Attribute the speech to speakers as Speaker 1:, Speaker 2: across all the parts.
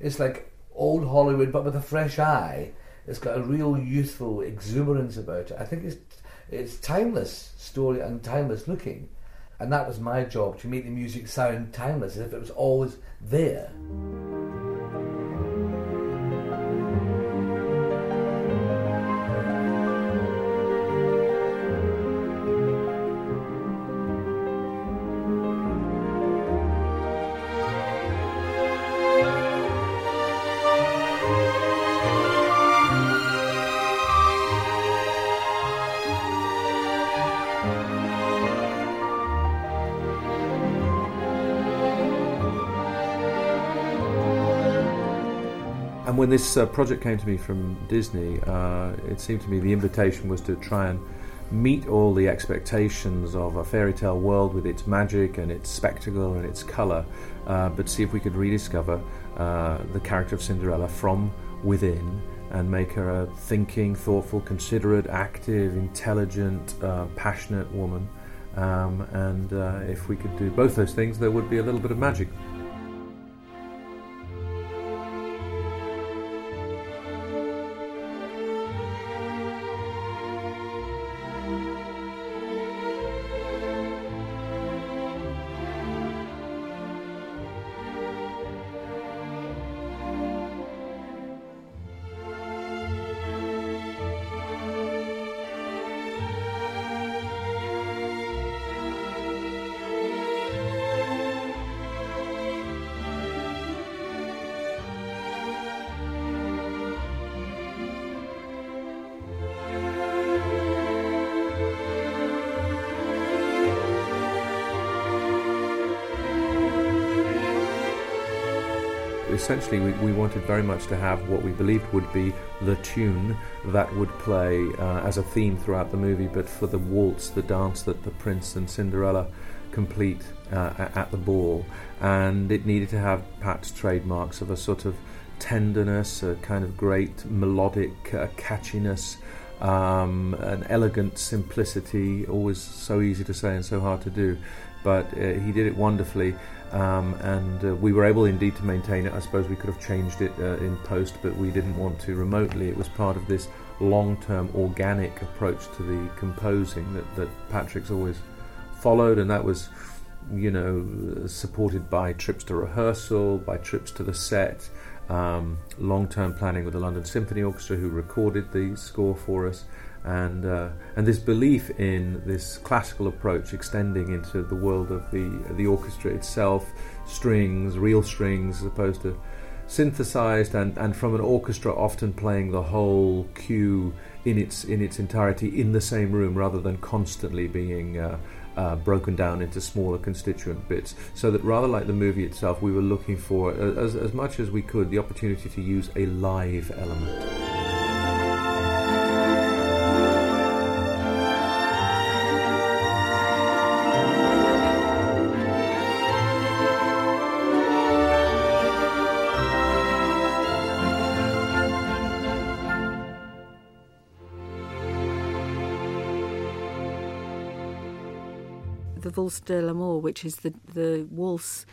Speaker 1: It's like old Hollywood, but with a fresh eye. It's got a real youthful exuberance about it. I think it's it's timeless story and timeless looking, and that was my job to make the music sound timeless, as if it was always there.
Speaker 2: When this uh, project came to me from Disney, uh, it seemed to me the invitation was to try and meet all the expectations of a fairy tale world with its magic and its spectacle and its colour, uh, but see if we could rediscover uh, the character of Cinderella from within and make her a thinking, thoughtful, considerate, active, intelligent, uh, passionate woman. Um, and uh, if we could do both those things, there would be a little bit of magic. Essentially we, we, wanted very much to have what we believed would be the tune that would play uh, as a theme throughout the movie, but for the waltz, the dance that the prince and Cinderella complete uh, at the ball. And it needed to have Pat's trademarks of a sort of tenderness, a kind of great melodic uh, catchiness. Um, an elegant simplicity, always so easy to say and so hard to do, but uh, he did it wonderfully. Um, and uh, we were able indeed to maintain it. I suppose we could have changed it uh, in post, but we didn't want to remotely. It was part of this long term organic approach to the composing that, that Patrick's always followed, and that was, you know, supported by trips to rehearsal, by trips to the set, um, long term planning with the London Symphony Orchestra, who recorded the score for us and uh, and this belief in this classical approach extending into the world of the the orchestra itself, strings, real strings, as opposed to synthesized, and, and from an orchestra often playing the whole cue in its in its entirety in the same room, rather than constantly being. Uh, uh, broken down into smaller constituent bits, so that rather like the movie itself, we were looking for, as, as much as we could, the opportunity to use a live element.
Speaker 3: The Valse de l'Amour, which is the the waltz,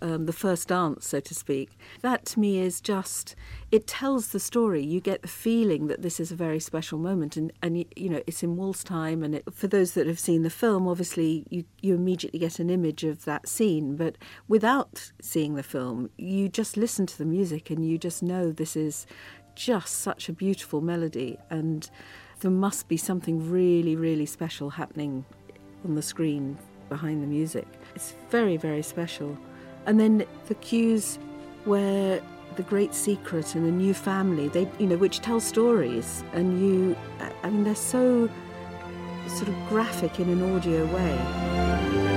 Speaker 3: um, the first dance, so to speak. That to me is just it tells the story. You get the feeling that this is a very special moment, and and you know it's in waltz time. And it, for those that have seen the film, obviously you you immediately get an image of that scene. But without seeing the film, you just listen to the music and you just know this is just such a beautiful melody and there must be something really, really special happening on the screen behind the music. It's very, very special. And then the cues where the great secret and the new family, they, you know, which tell stories, and you, I mean, they're so sort of graphic in an audio way.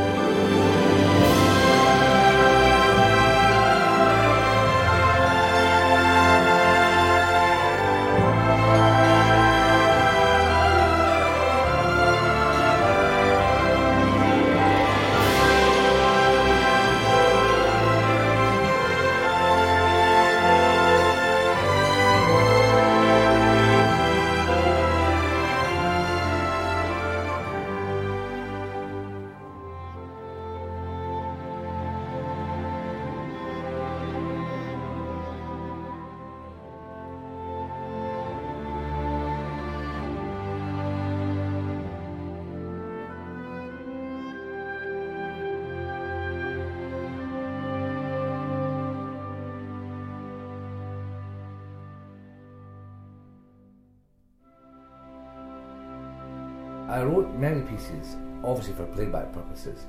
Speaker 1: I wrote many pieces, obviously for playback purposes,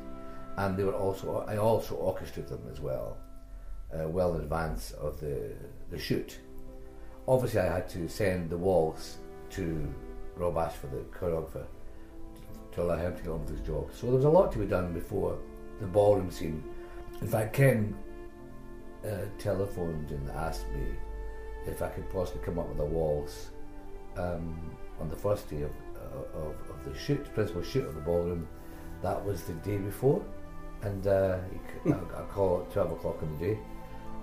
Speaker 1: and they were also I also orchestrated them as well, uh, well in advance of the the shoot. Obviously, I had to send the waltz to Rob Ashford, the choreographer, to allow him to get on with his job. So there was a lot to be done before the ballroom scene. In fact, Ken uh, telephoned and asked me if I could possibly come up with a waltz um, on the first day of, of, of, the shoot, principal shoot of the ballroom. That was the day before, and uh, I, call at 12 o'clock in the day.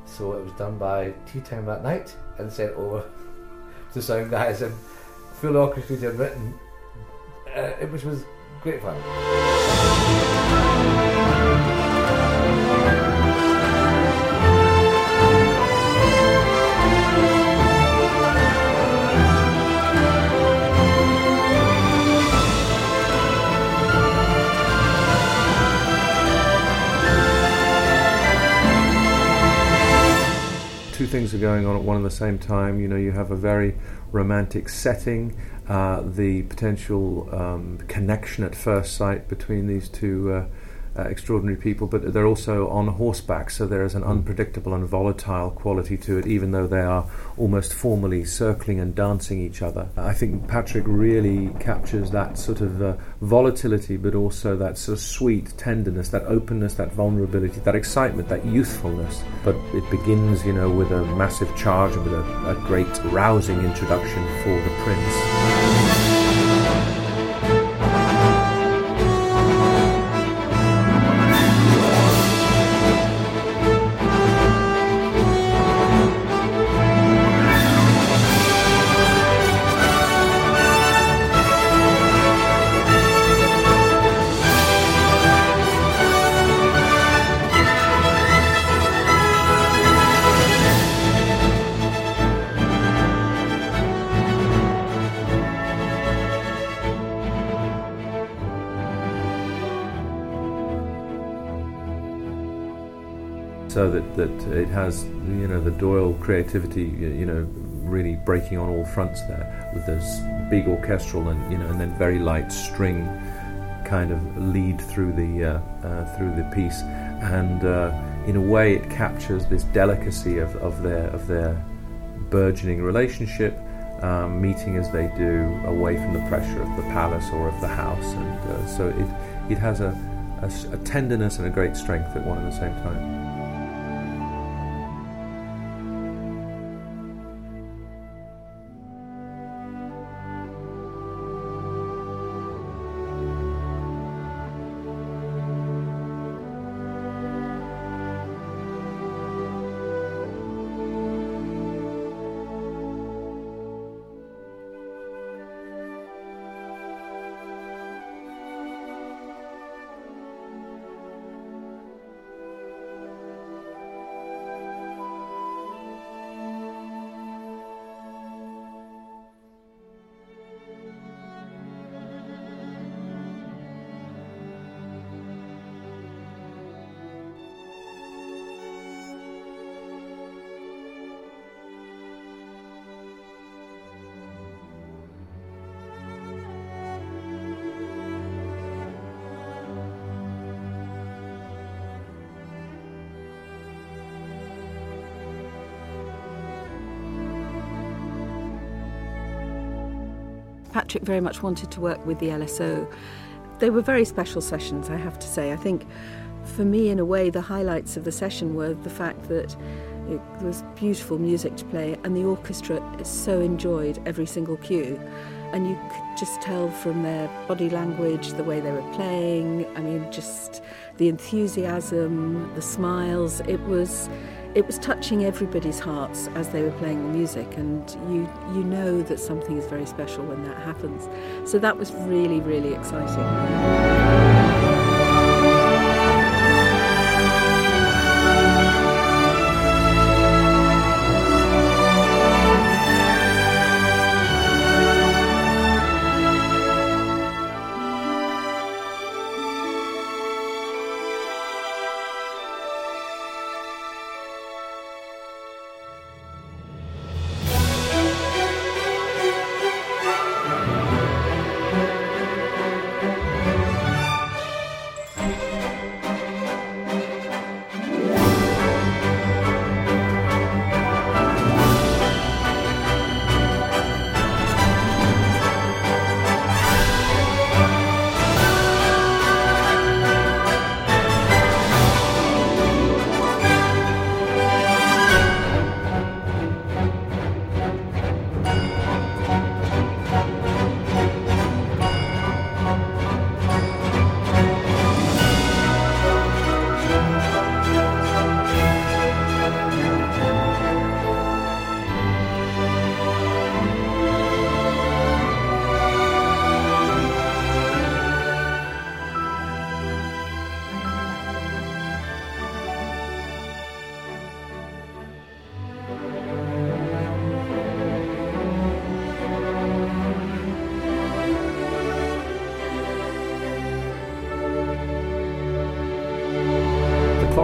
Speaker 1: So it was done by tea time that night and sent over to sound guys and full orchestrated and written, uh, which was great fun.
Speaker 2: Things are going on at one and the same time. You know, you have a very romantic setting, uh, the potential um, connection at first sight between these two uh, uh, extraordinary people, but they're also on horseback, so there is an unpredictable and volatile quality to it, even though they are almost formally circling and dancing each other. I think Patrick really captures that sort of uh, volatility, but also that sort of sweet tenderness, that openness, that vulnerability, that excitement, that youthfulness. But it begins, you know, with a massive charge and with a, a great rousing introduction for the prince. So that, that it has you know the Doyle creativity you know really breaking on all fronts there with this big orchestral and you know and then very light string kind of lead through the uh, uh, through the piece and uh, in a way it captures this delicacy of, of their of their burgeoning relationship um, meeting as they do away from the pressure of the palace or of the house and uh, so it it has a, a, a tenderness and a great strength at one and the same time.
Speaker 3: Patrick very much wanted to work with the LSO. They were very special sessions, I have to say. I think for me, in a way, the highlights of the session were the fact that it was beautiful music to play, and the orchestra so enjoyed every single cue. And you could just tell from their body language, the way they were playing, I mean, just the enthusiasm, the smiles. It was it was touching everybody's hearts as they were playing the music and you you know that something is very special when that happens. So that was really really exciting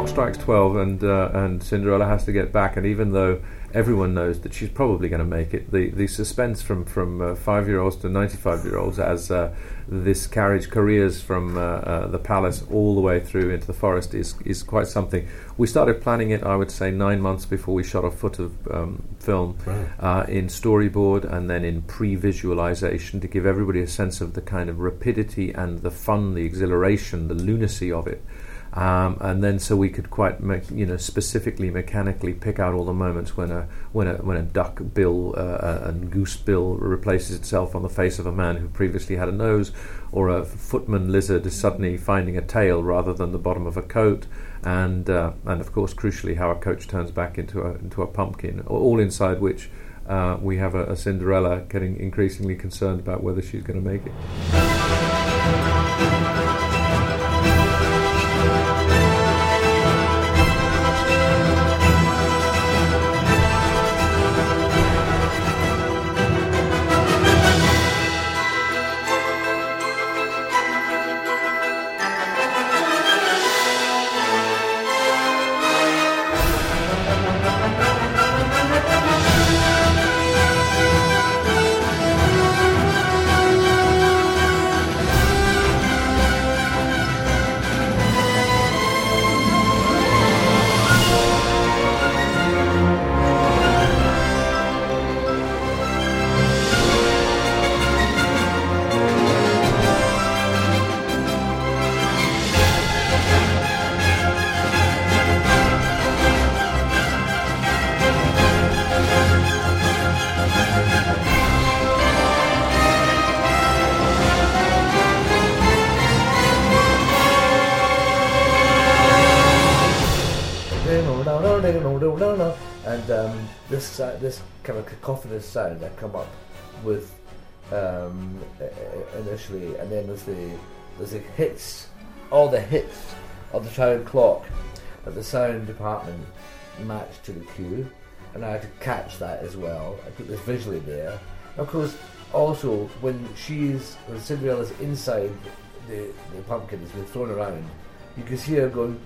Speaker 2: strikes twelve, and uh, and Cinderella has to get back. And even though everyone knows that she's probably going to make it, the the suspense from from uh, five year olds to ninety five year olds as uh, this carriage careers from uh, uh, the palace all the way through into the forest is is quite something. We started planning it, I would say, nine months before we shot a foot of um, film uh, in storyboard and then in pre visualization to give everybody a sense of the kind of rapidity and the fun, the exhilaration, the lunacy of it. Um, and then so we could quite me- you know specifically mechanically pick out all the moments when a when a when a duck bill uh, and goose bill replaces itself on the face of a man who previously had a nose, or a footman lizard is suddenly finding a tail rather than the bottom of a coat, and uh, and of course crucially how a coach turns back into a into a pumpkin, all inside which. Uh, we have a, a Cinderella getting increasingly concerned about whether she's going to make it.
Speaker 1: And um, this uh, this kind of cacophonous sound I come up with um, initially, and then there's the there's the hits, all the hits of the town clock that the sound department matched to the cue, and I had to catch that as well. I put this visually there. Of course, also when she's when Cinderella's inside the the pumpkin has been thrown around, you can see her going.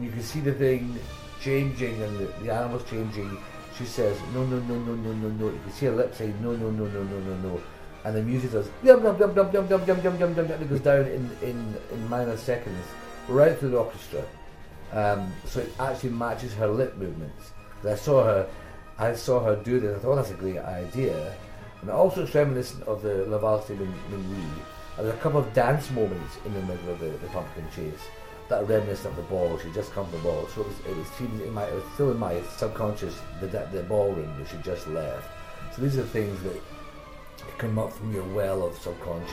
Speaker 1: You can see the thing changing and the, the animals changing. She says no no no no no no no. You can see her lips saying no no no no no no no. And the music does yum yum yum yum yum yum yum yum yum yum. It goes down in in in minor seconds right through the orchestra. Um, so it actually matches her lip movements. I saw her, I saw her do this. I thought oh, that's a great idea, and also it's reminiscent of the La Valse de Minuit. And there's a couple of dance moments in the middle of the, the pumpkin chase that reminiscent of the ball. She just come the ball, so it was, it was, in my, it was still in my subconscious the the, the ballroom that she just left. So these are things that come up from your well of subconscious.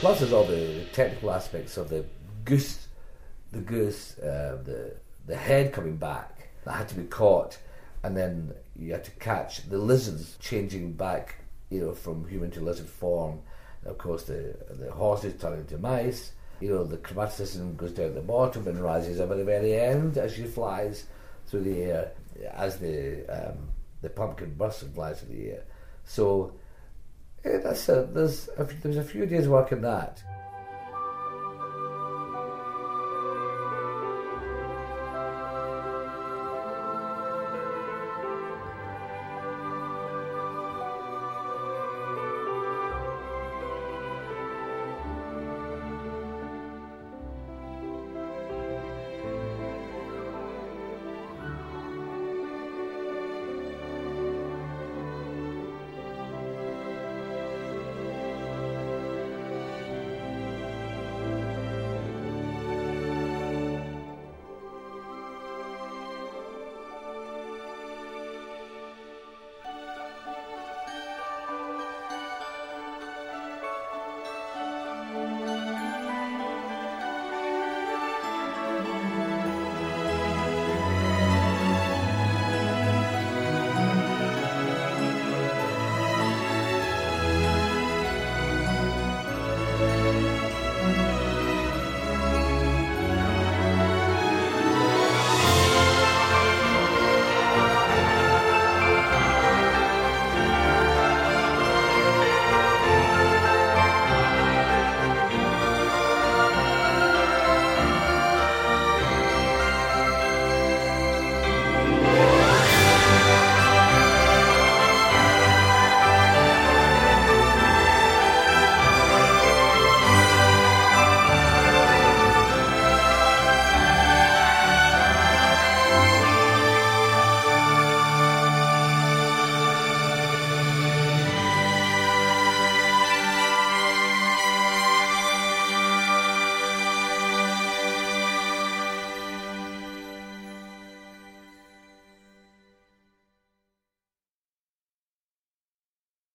Speaker 1: Plus, there's all the technical aspects of the goose, the goose, uh, the the head coming back that had to be caught, and then you had to catch the lizards changing back, you know, from human to lizard form. Of course, the the horses turn into mice. You know, the chromaticism goes down the bottom and rises up at the very end as she flies through the air, as the um, the pumpkin bursts and flies through the air. So. Yeah, that's a, there's a, there's a few days work in that.